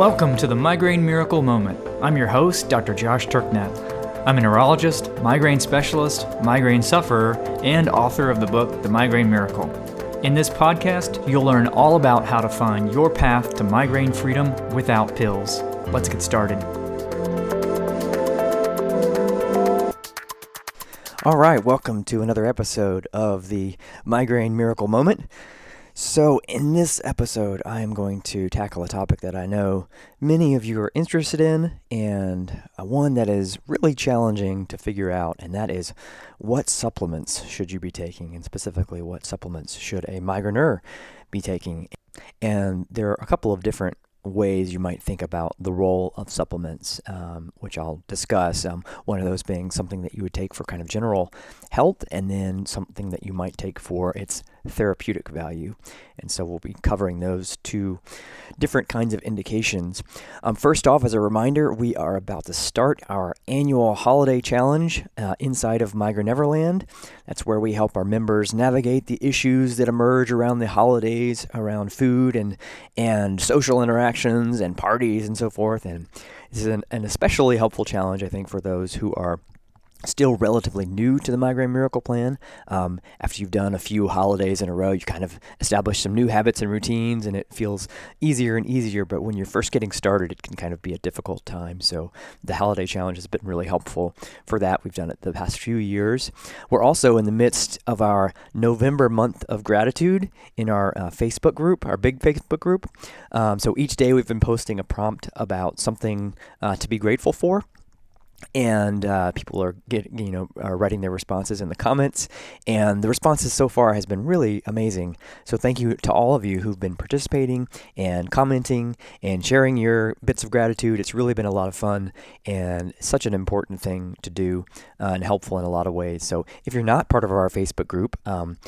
Welcome to the Migraine Miracle Moment. I'm your host, Dr. Josh Turknett. I'm a neurologist, migraine specialist, migraine sufferer, and author of the book, The Migraine Miracle. In this podcast, you'll learn all about how to find your path to migraine freedom without pills. Let's get started. All right, welcome to another episode of the Migraine Miracle Moment. So, in this episode, I am going to tackle a topic that I know many of you are interested in, and one that is really challenging to figure out, and that is what supplements should you be taking, and specifically, what supplements should a migraineur be taking. And there are a couple of different ways you might think about the role of supplements, um, which I'll discuss. Um, one of those being something that you would take for kind of general health, and then something that you might take for its therapeutic value. And so we'll be covering those two different kinds of indications. Um, first off, as a reminder, we are about to start our annual holiday challenge uh, inside of Migraine Neverland. That's where we help our members navigate the issues that emerge around the holidays, around food and and social interactions and parties and so forth. And this is an, an especially helpful challenge, I think, for those who are still relatively new to the Migraine Miracle Plan. Um, after you've done a few holidays in a row, you kind of establish some new habits and routines, and it feels easier and easier. But when you're first getting started, it can kind of be a difficult time. So the holiday challenge has been really helpful for that. We've done it the past few years. We're also in the midst of our November month of gratitude in our uh, Facebook group, our big Facebook group. Um, so each day we've been posting a prompt about something uh, to be grateful for and uh, people are getting you know are writing their responses in the comments and the responses so far has been really amazing. So thank you to all of you who've been participating and commenting and sharing your bits of gratitude. It's really been a lot of fun and such an important thing to do uh, and helpful in a lot of ways. So if you're not part of our facebook group um,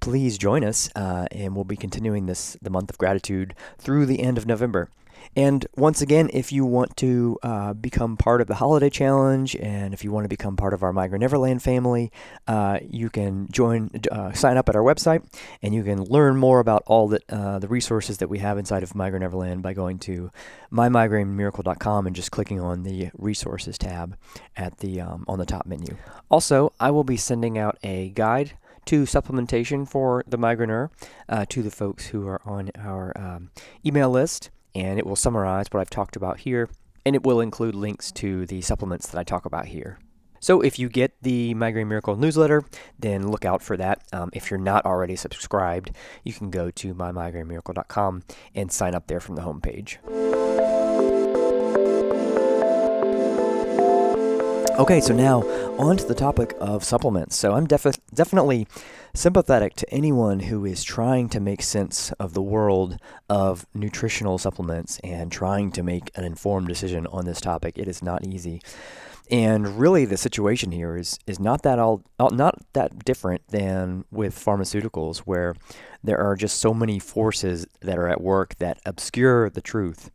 please join us uh, and we'll be continuing this the month of gratitude through the end of november and once again, if you want to uh, become part of the Holiday Challenge and if you want to become part of our Migraine Neverland family, uh, you can join, uh, sign up at our website, and you can learn more about all that, uh, the resources that we have inside of Migraine Neverland by going to mymigrainemiracle.com and just clicking on the resources tab at the um, on the top menu. Also, I will be sending out a guide to supplementation for the migraineur uh, to the folks who are on our um, email list and it will summarize what I've talked about here, and it will include links to the supplements that I talk about here. So if you get the Migraine Miracle newsletter, then look out for that. Um, if you're not already subscribed, you can go to mymigrainemiracle.com and sign up there from the homepage. Okay, so now on to the topic of supplements. So I'm defi- definitely sympathetic to anyone who is trying to make sense of the world of nutritional supplements and trying to make an informed decision on this topic. It is not easy. And really, the situation here is is not that all not that different than with pharmaceuticals, where there are just so many forces that are at work that obscure the truth.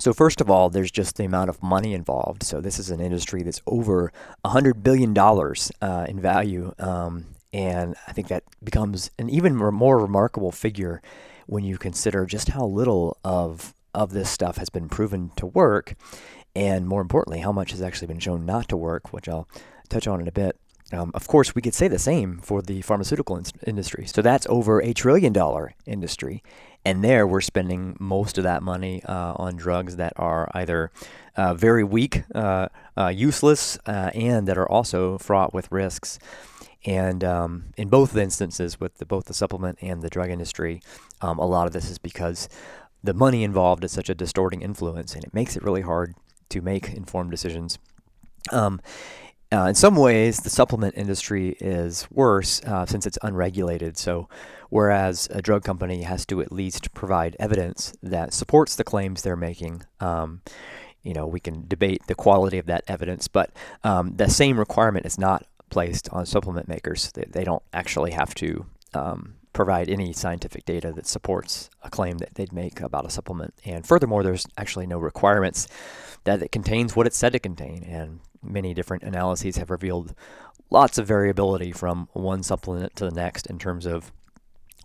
So, first of all, there's just the amount of money involved. So, this is an industry that's over $100 billion uh, in value. Um, and I think that becomes an even more remarkable figure when you consider just how little of, of this stuff has been proven to work. And more importantly, how much has actually been shown not to work, which I'll touch on in a bit. Um, of course, we could say the same for the pharmaceutical in- industry. So that's over a trillion dollar industry. And there we're spending most of that money uh, on drugs that are either uh, very weak, uh, uh useless, uh, and that are also fraught with risks. And um, in both instances, with the, both the supplement and the drug industry, um, a lot of this is because the money involved is such a distorting influence, and it makes it really hard to make informed decisions. Um, uh, in some ways, the supplement industry is worse uh, since it's unregulated. So, whereas a drug company has to at least provide evidence that supports the claims they're making, um, you know, we can debate the quality of that evidence, but um, the same requirement is not placed on supplement makers. They, they don't actually have to um, provide any scientific data that supports a claim that they'd make about a supplement. And furthermore, there's actually no requirements that it contains what it's said to contain. And many different analyses have revealed lots of variability from one supplement to the next in terms of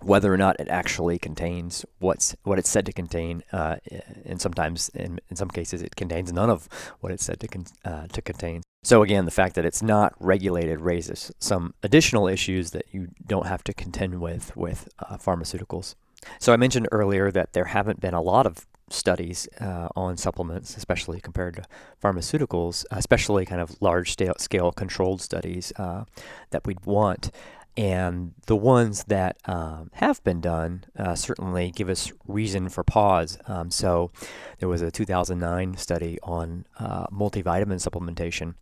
whether or not it actually contains what's what it's said to contain, uh, and sometimes in, in some cases it contains none of what it's said to con- uh, to contain. So again, the fact that it's not regulated raises some additional issues that you don't have to contend with with uh, pharmaceuticals. So I mentioned earlier that there haven't been a lot of studies uh, on supplements, especially compared to pharmaceuticals, especially kind of large scale, controlled studies uh, that we'd want. And the ones that um, have been done uh, certainly give us reason for pause. Um, so there was a 2009 study on uh, multivitamin supplementation.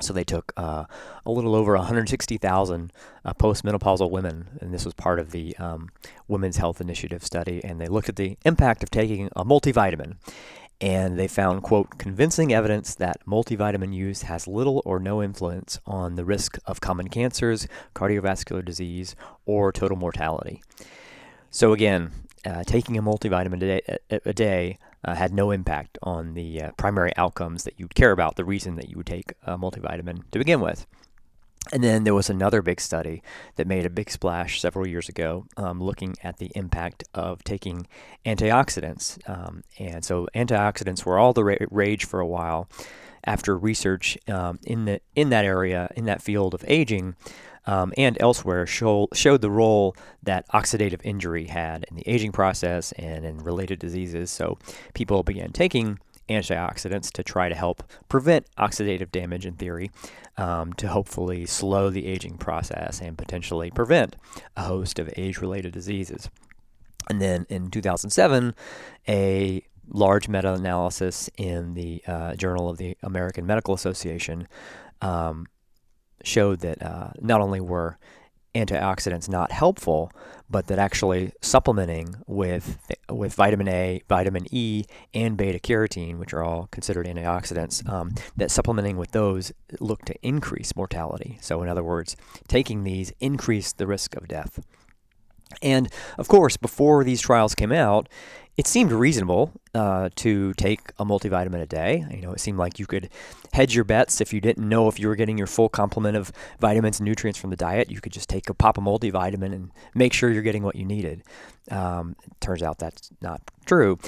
So they took uh, a little over 160,000 uh, postmenopausal women, and this was part of the um, Women's Health Initiative study, and they looked at the impact of taking a multivitamin and they found, quote, convincing evidence that multivitamin use has little or no influence on the risk of common cancers, cardiovascular disease, or total mortality. So, again, uh, taking a multivitamin a day, a, a day uh, had no impact on the uh, primary outcomes that you'd care about, the reason that you would take a multivitamin to begin with. And then there was another big study that made a big splash several years ago, um, looking at the impact of taking antioxidants. Um, and so antioxidants were all the ra- rage for a while after research um, in the in that area, in that field of aging, um, and elsewhere show, showed the role that oxidative injury had in the aging process and in related diseases. So people began taking antioxidants to try to help prevent oxidative damage in theory, um, to hopefully slow the aging process and potentially prevent a host of age related diseases. And then in 2007, a large meta analysis in the uh, Journal of the American Medical Association um, showed that uh, not only were antioxidants not helpful, but that actually supplementing with with vitamin A, vitamin E, and beta carotene, which are all considered antioxidants, um, that supplementing with those look to increase mortality. So, in other words, taking these increased the risk of death. And of course, before these trials came out, it seemed reasonable uh, to take a multivitamin a day. You know, it seemed like you could hedge your bets if you didn't know if you were getting your full complement of vitamins and nutrients from the diet. You could just take a pop of multivitamin and make sure you're getting what you needed. Um, turns out that's not true.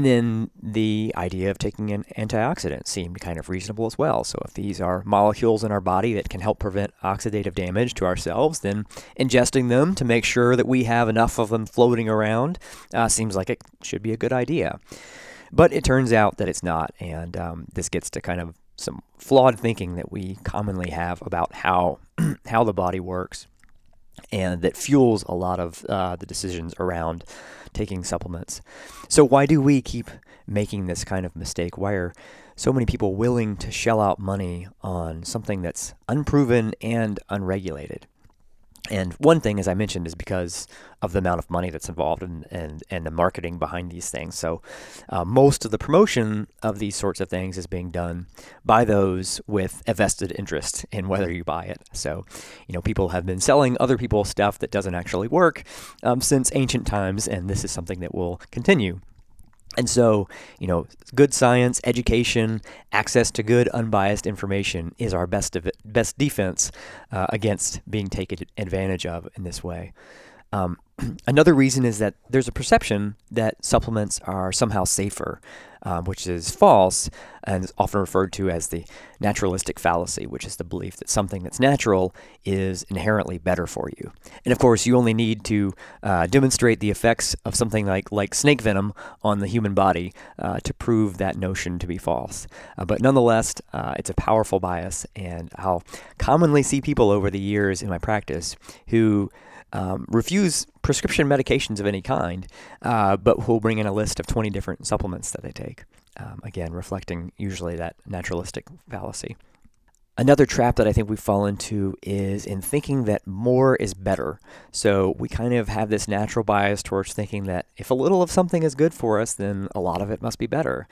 And then the idea of taking an antioxidant seemed kind of reasonable as well. So, if these are molecules in our body that can help prevent oxidative damage to ourselves, then ingesting them to make sure that we have enough of them floating around uh, seems like it should be a good idea. But it turns out that it's not. And um, this gets to kind of some flawed thinking that we commonly have about how, how the body works and that fuels a lot of uh, the decisions around taking supplements. So, why do we keep making this kind of mistake? Why are so many people willing to shell out money on something that's unproven and unregulated? And one thing, as I mentioned, is because of the amount of money that's involved and and, and the marketing behind these things. So, uh, most of the promotion of these sorts of things is being done by those with a vested interest in whether you buy it. So, you know, people have been selling other people stuff that doesn't actually work um, since ancient times, and this is something that will continue. And so, you know, good science, education, access to good unbiased information is our best of best defense uh, against being taken advantage of in this way. Um, another reason is that there's a perception that supplements are somehow safer, um, which is false and is often referred to as the naturalistic fallacy, which is the belief that something that's natural is inherently better for you. And of course, you only need to uh, demonstrate the effects of something like, like snake venom on the human body uh, to prove that notion to be false. Uh, but nonetheless, uh, it's a powerful bias, and I'll commonly see people over the years in my practice who um, refuse prescription medications of any kind, uh, but will bring in a list of 20 different supplements that they take. Um, again, reflecting usually that naturalistic fallacy. Another trap that I think we fall into is in thinking that more is better. So we kind of have this natural bias towards thinking that if a little of something is good for us, then a lot of it must be better.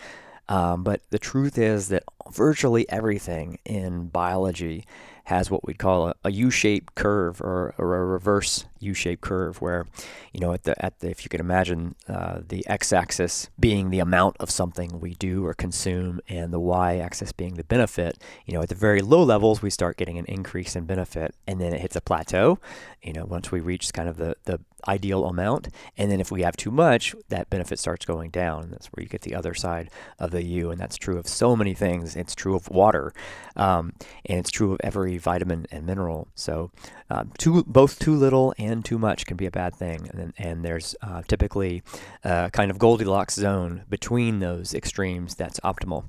Um, but the truth is that virtually everything in biology has what we'd call a, U-shaped curve or, or, a reverse U-shaped curve, where you know at the at the if you can imagine uh, the x-axis being the amount of something we do or consume, and the y-axis being the benefit. You know, at the very low levels, we start getting an increase in benefit, and then it hits a plateau. You know, once we reach kind of the the ideal amount, and then if we have too much, that benefit starts going down. And that's where you get the other side of the U, and that's true of so many things. It's true of water, um, and it's true of every vitamin and mineral. So, um, too both too little and too much can be a bad thing, and, and there's uh, typically a kind of Goldilocks zone between those extremes that's optimal.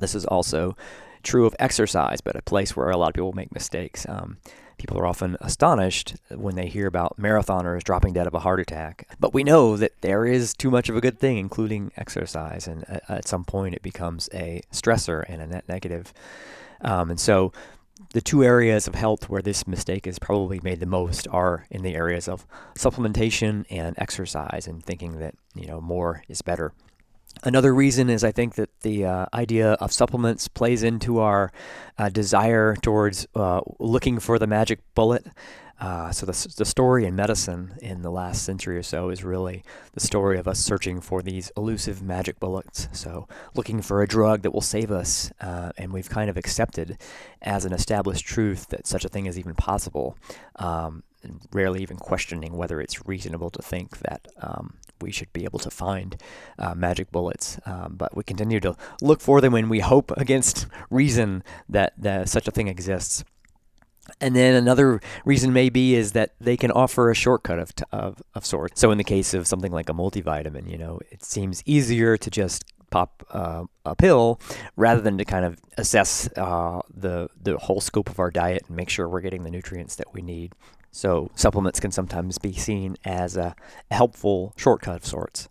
This is also true of exercise, but a place where a lot of people make mistakes. Um, people are often astonished when they hear about marathoners dropping dead of a heart attack. But we know that there is too much of a good thing, including exercise, and at some point it becomes a stressor and a net negative. Um, and so the two areas of health where this mistake is probably made the most are in the areas of supplementation and exercise and thinking that you know more is better Another reason is I think that the uh, idea of supplements plays into our uh, desire towards uh, looking for the magic bullet. Uh, so the, the story in medicine in the last century or so is really the story of us searching for these elusive magic bullets. So looking for a drug that will save us, uh, and we've kind of accepted as an established truth that such a thing is even possible. Um, rarely even questioning whether it's reasonable to think that um, we should be able to find uh, magic bullets. Um, but we continue to look for them when we hope against reason that, that such a thing exists. And then another reason maybe is that they can offer a shortcut of, of, of sorts. So in the case of something like a multivitamin, you know, it seems easier to just pop uh, a pill rather than to kind of assess uh, the the whole scope of our diet and make sure we're getting the nutrients that we need. So supplements can sometimes be seen as a helpful shortcut of sorts.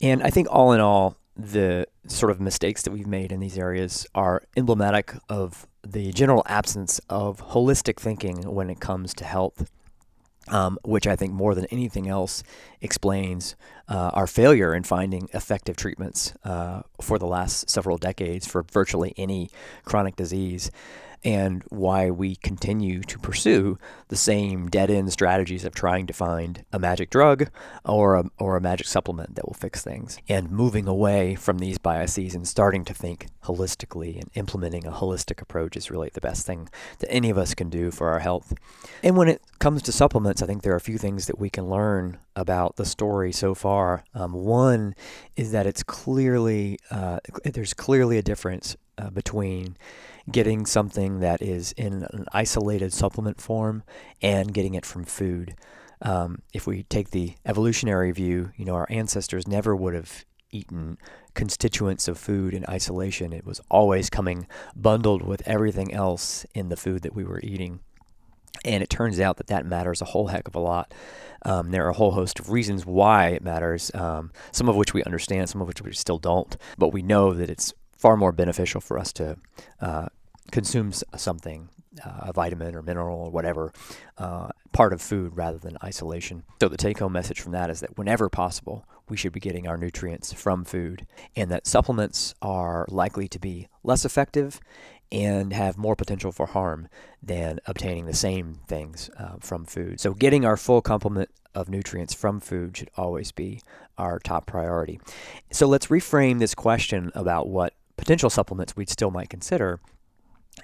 And I think all in all, the sort of mistakes that we've made in these areas are emblematic of the general absence of holistic thinking when it comes to health, um, which I think more than anything else explains uh, our failure in finding effective treatments uh, for the last several decades for virtually any chronic disease and why we continue to pursue the same dead end strategies of trying to find a magic drug or a, or a magic supplement that will fix things. And moving away from these biases and starting to think holistically and implementing a holistic approach is really the best thing that any of us can do for our health. And when it comes to supplements, I think there are a few things that we can learn about the story so far. Um, one is that it's clearly, uh, there's clearly a difference uh, between getting something that is in an isolated supplement form and getting it from food. Um, if we take the evolutionary view, you know, our ancestors never would have eaten constituents of food in isolation. It was always coming bundled with everything else in the food that we were eating. And it turns out that that matters a whole heck of a lot. Um, there are a whole host of reasons why it matters, um, some of which we understand, some of which we still don't. But we know that it's far more beneficial for us to uh, consume something, uh, a vitamin or mineral or whatever, uh, part of food rather than isolation. So the take home message from that is that whenever possible, we should be getting our nutrients from food, and that supplements are likely to be less effective and have more potential for harm than obtaining the same things uh, from food. So, getting our full complement of nutrients from food should always be our top priority. So, let's reframe this question about what potential supplements we still might consider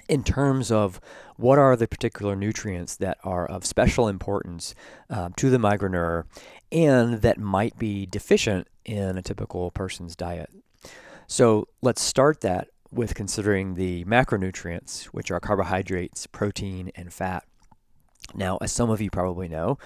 in terms of what are the particular nutrients that are of special importance um, to the migraineur and that might be deficient in a typical person's diet. So let's start that with considering the macronutrients, which are carbohydrates, protein, and fat. Now, as some of you probably know,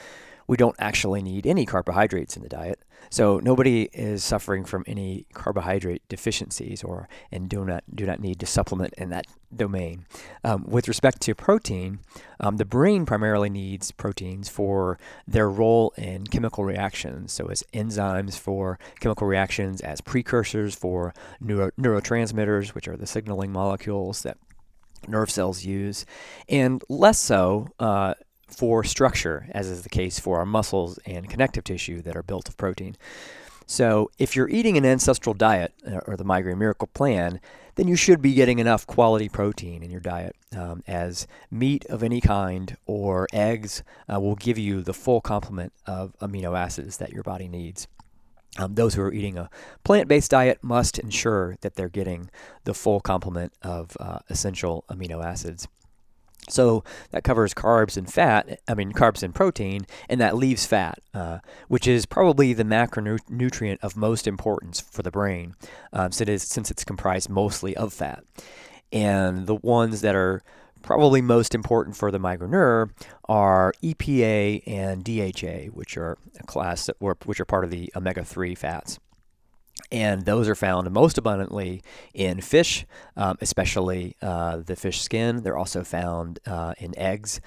we don't actually need any carbohydrates in the diet. So nobody is suffering from any carbohydrate deficiencies or and do not do not need to supplement in that domain. Um, with respect to protein, um, the brain primarily needs proteins for their role in chemical reactions. So as enzymes for chemical reactions, as precursors for neuro- neurotransmitters, which are the signaling molecules that nerve cells use, and less so uh, for structure, as is the case for our muscles and connective tissue that are built of protein. So, if you're eating an ancestral diet uh, or the Migraine Miracle Plan, then you should be getting enough quality protein in your diet, um, as meat of any kind or eggs uh, will give you the full complement of amino acids that your body needs. Um, those who are eating a plant based diet must ensure that they're getting the full complement of uh, essential amino acids. So that covers carbs and fat, I mean, carbs and protein, and that leaves fat, uh, which is probably the macronutrient of most importance for the brain, um, since, it is, since it's comprised mostly of fat. And the ones that are probably most important for the migraineur are EPA and DHA, which are a class that which are part of the omega 3 fats and those are found most abundantly in fish, um, especially uh, the fish skin. They're also found uh, in eggs.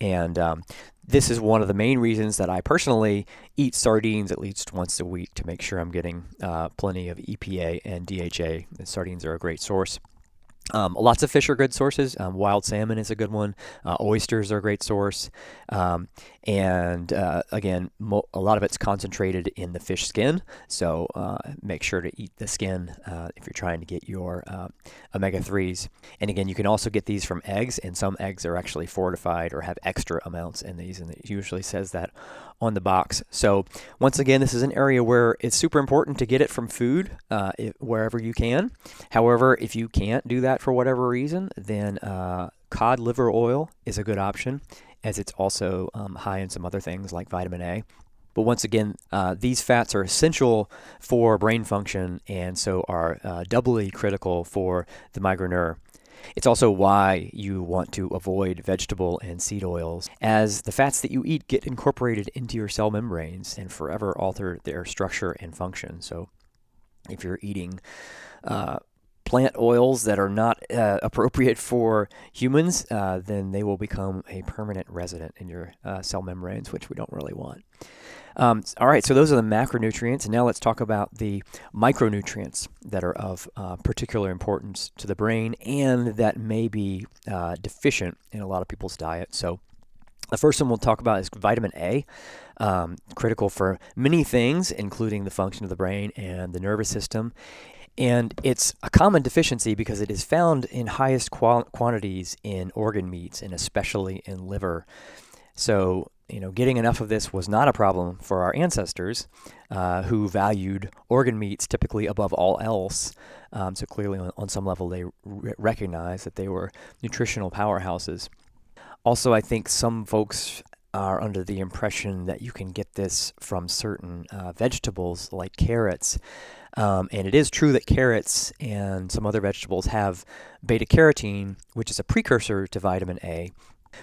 And um, this is one of the main reasons that I personally eat sardines at least once a week to make sure I'm getting uh, plenty of EPA and DHA. And sardines are a great source. Um, lots of fish are good sources. Um, wild salmon is a good one. Uh, oysters are a great source. Um, and uh, again, mo- a lot of it's concentrated in the fish skin. So uh, make sure to eat the skin uh, if you're trying to get your uh, omega 3s. And again, you can also get these from eggs, and some eggs are actually fortified or have extra amounts in these. And it usually says that on the box. So once again, this is an area where it's super important to get it from food uh, wherever you can. However, if you can't do that for whatever reason, then cod liver oil is a good option as it's also um, high in some other things like vitamin A. But once again, uh, these fats are essential for brain function and so are uh, doubly critical for the migraineur. It's also why you want to avoid vegetable and seed oils, as the fats that you eat get incorporated into your cell membranes and forever alter their structure and function. So, if you're eating uh, plant oils that are not uh, appropriate for humans, uh, then they will become a permanent resident in your uh, cell membranes, which we don't really want. Um, all right, so those are the macronutrients. Now let's talk about the micronutrients that are of uh, particular importance to the brain and that may be uh, deficient in a lot of people's diet. So, the first one we'll talk about is vitamin A, um, critical for many things, including the function of the brain and the nervous system. And it's a common deficiency because it is found in highest qual- quantities in organ meats and especially in liver. So, you know, getting enough of this was not a problem for our ancestors uh, who valued organ meats typically above all else. Um, so, clearly, on, on, some level, they re- recognized that they were nutritional powerhouses. Also, I think some folks are under the impression that you can get this from certain uh, vegetables like carrots. Um, and it is true that carrots and some other vegetables have beta carotene, which is a precursor to vitamin A,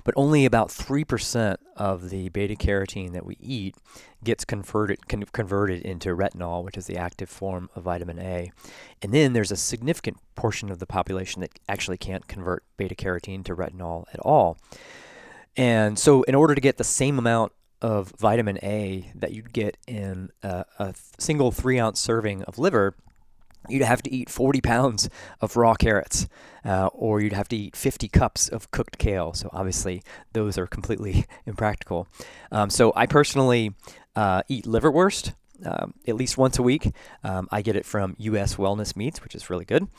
but only about 3% of the beta carotene that we eat gets converted con- converted into retinol, which is the active form of vitamin A. And then there's a significant portion of the population that actually can't convert beta carotene to retinol at all. And so, in order to get the same amount of vitamin A that you'd get in a, a single three ounce serving of liver, you'd have to eat 40 pounds of raw carrots, uh, or you'd have to eat 50 cups of cooked kale. So obviously, those are completely impractical. Um, so I personally uh, eat liverwurst. Um, at least once a week. Um, I get it from US Wellness Meats, which is really good.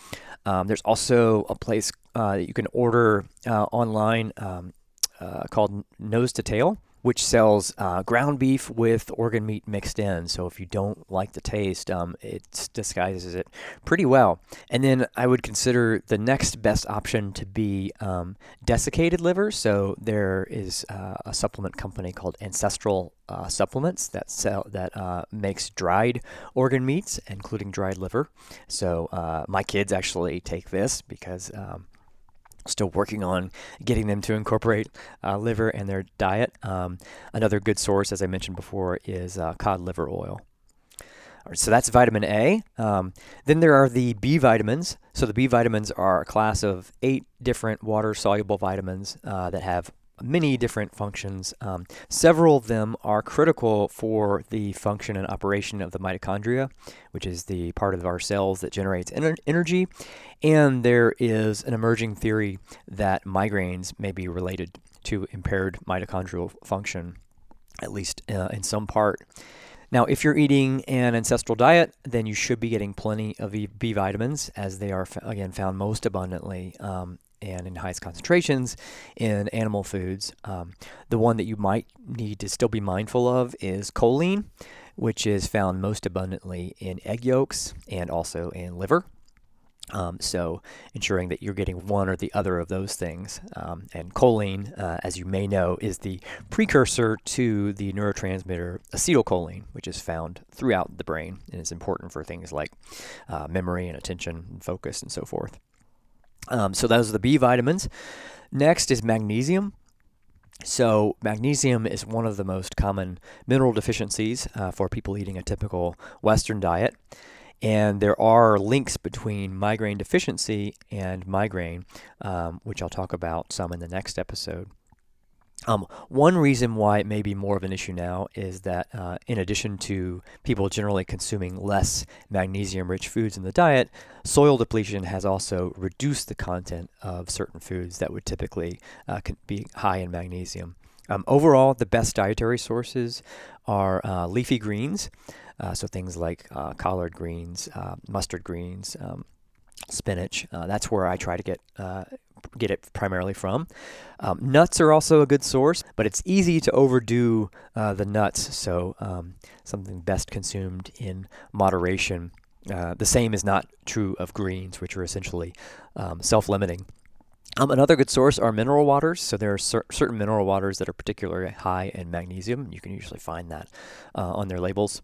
Um, there's also a place uh, that you can order uh, online um, uh, called Nose to Tail which sells uh, ground beef with organ meat mixed in. So if you don't like the taste, um, it disguises it pretty well. And then I would consider the next best option to be um, desiccated liver. So there is uh, a supplement company called Ancestral uh, Supplements that sell that uh, makes dried organ meats, including dried liver. So uh, my kids actually take this because um, still working on getting them to incorporate uh, liver in their diet. Um, another good source, as I mentioned before, is uh, cod liver oil. All right, so that's vitamin A. Um, then there are the B vitamins. So the B vitamins are a class of eight different water soluble vitamins uh, that have many different functions. Um, several of them are critical for the function and operation of the mitochondria, which is the part of our cells that generates ener- energy. And there is an emerging theory that migraines may be related to impaired mitochondrial function, at least uh, in some part. Now, if you're eating an ancestral diet, then you should be getting plenty of B vitamins, as they are, again, found most abundantly um, and in highest concentrations in animal foods. Um, the one that you might need to still be mindful of is choline, which is found most abundantly in egg yolks and also in liver. Um, so, ensuring that you're getting one or the other of those things. Um, and choline, uh, as you may know, is the precursor to the neurotransmitter acetylcholine, which is found throughout the brain and is important for things like uh, memory and attention and focus and so forth. Um, so, those are the B vitamins. Next is magnesium. So, magnesium is one of the most common mineral deficiencies uh, for people eating a typical Western diet. And there are links between migraine deficiency and migraine, um, which I'll talk about some in the next episode. Um, one reason why it may be more of an issue now is that, uh, in addition to people generally consuming less magnesium rich foods in the diet, soil depletion has also reduced the content of certain foods that would typically uh, be high in magnesium. Um, overall, the best dietary sources are uh, leafy greens. Uh, so things like uh, collard greens, uh, mustard greens, um, spinach. Uh, that's where I try to get uh, get it primarily from. Um, nuts are also a good source, but it's easy to overdo uh, the nuts. So um, something best consumed in moderation. the same is not true of greens, which are essentially um, self-limiting. Um, another good source are mineral waters. So there are cer- certain mineral waters that are particularly high in magnesium. You can usually find that uh, on their labels.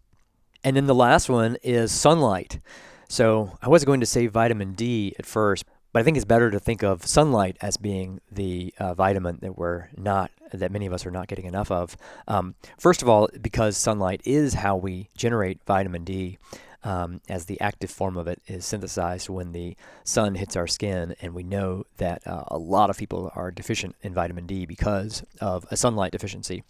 And then the last one is sunlight. So I was going to say vitamin D at first, but I think it's better to think of sunlight as being the uh, vitamin that we're not, that many of us are not getting enough of. Um, first of all, because sunlight is how we generate vitamin D. Um, as the active form of it is synthesized when the sun hits our skin, and we know that uh, a lot of people are deficient in vitamin D because of a sunlight deficiency.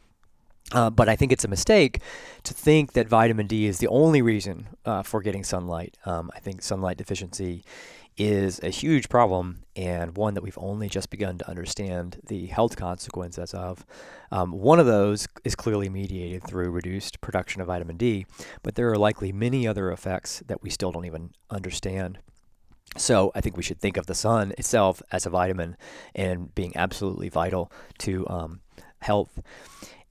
Uh, but I think it's a mistake to think that vitamin D is the only reason uh, for getting sunlight. Um, I think sunlight deficiency is a huge problem and one that we've only just begun to understand the health consequences of. Um, one of those is clearly mediated through reduced production of vitamin D, but there are likely many other effects that we still don't even understand. So I think we should think of the sun itself as a vitamin and being absolutely vital to um, health.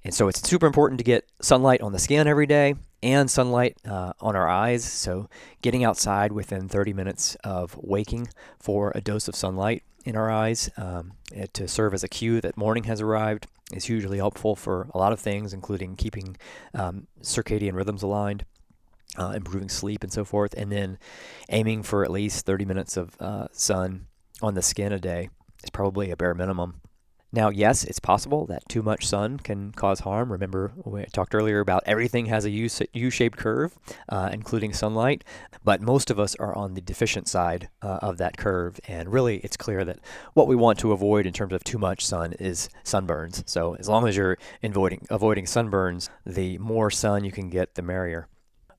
And so it's super important to get sunlight on the skin every day and sunlight uh, on our eyes. So getting outside within 30 minutes of waking for a dose of sunlight in our eyes um, to serve as a cue that morning has arrived is hugely helpful for a lot of things, including keeping um, circadian rhythms aligned. Uh, improving sleep and so forth, and then aiming for at least 30 minutes of uh, sun on the skin a day is probably a bare minimum. Now, yes, it's possible that too much sun can cause harm. Remember, we talked earlier about everything has a U shaped curve, uh, including sunlight, but most of us are on the deficient side uh, of that curve. And really, it's clear that what we want to avoid in terms of too much sun is sunburns. So, as long as you're avoiding, avoiding sunburns, the more sun you can get, the merrier.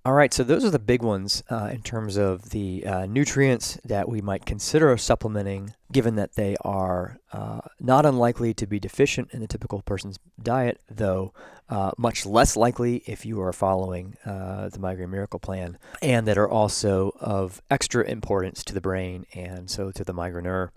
All right, so those are the big ones uh, in terms of the uh, nutrients that we might consider supplementing, given that they are uh, not unlikely to be deficient in the typical person's diet, though uh, much less likely if you are following uh, the Migraine Miracle Plan, and that are also of extra importance to the brain and so to the migraineur.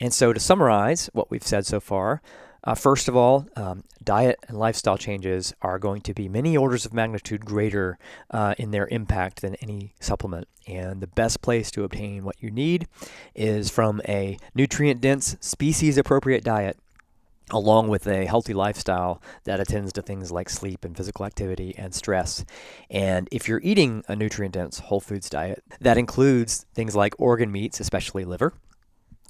And so, to summarize what we've said so far, uh, first of all, um, diet and lifestyle changes are going to be many orders of magnitude greater uh, in their impact than any supplement. And the best place to obtain what you need is from a nutrient dense, species appropriate diet. Along with a healthy lifestyle that attends to things like sleep and physical activity and stress. And if you're eating a nutrient dense whole foods diet, that includes things like organ meats, especially liver,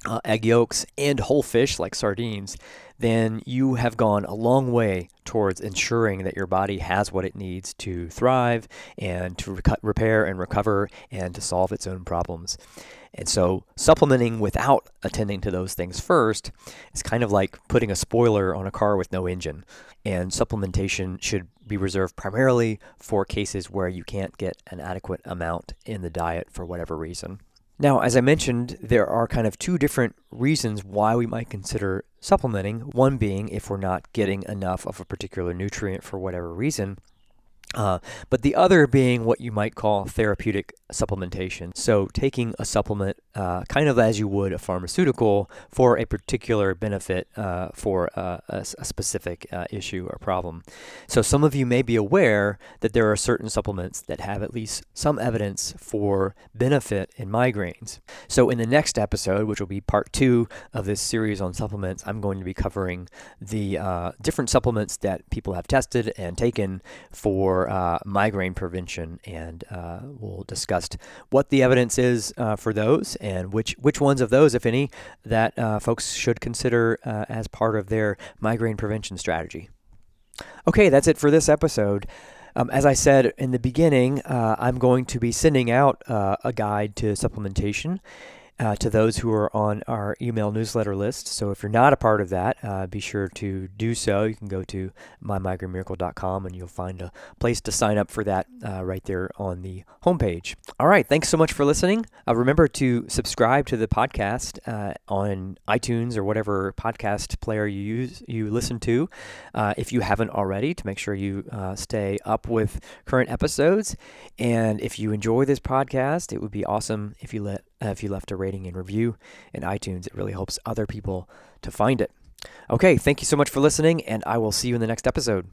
uh, egg yolks, and whole fish like sardines, then you have gone a long way towards ensuring that your body has what it needs to thrive and to rec- repair and recover and to solve its own problems. And so, supplementing without attending to those things first is kind of like putting a spoiler on a car with no engine. And supplementation should be reserved primarily for cases where you can't get an adequate amount in the diet for whatever reason. Now, as I mentioned, there are kind of two different reasons why we might consider supplementing. One being if we're not getting enough of a particular nutrient for whatever reason. Uh, but the other being what you might call therapeutic supplementation. So, taking a supplement uh, kind of as you would a pharmaceutical for a particular benefit uh, for uh, a, a, specific uh, issue or problem. So, some of you may be aware that there are certain supplements that have at least some evidence for benefit in migraines. So, in the next episode, which will be part two of this series on supplements, I'm going to be covering the uh, different supplements that people have tested and taken for migraine prevention, and we'll discuss what the evidence is for those and which which ones of those, if any, that uh, folks should consider uh, as part of their migraine prevention strategy. Okay, that's it for this episode. Um, as I said in the beginning, uh, I'm going to be sending out uh, a guide to supplementation uh, to those who are on our email newsletter list. So if you're not a part of that, uh, be sure to do so. You can go to mymigrainemiracle.com and you'll find a place to sign up for that uh, right there on the homepage. All right, thanks so much for listening. Uh, remember to subscribe to the podcast uh, on iTunes or whatever podcast player you use you listen to. Uh, if you haven't already, to make sure you stay up with current episodes. And if you enjoy this podcast, it would be awesome if you let uh, if you left a rating and review in iTunes. It really helps other people to find it. Okay, thank you so much for listening, and I will see you in the next episode.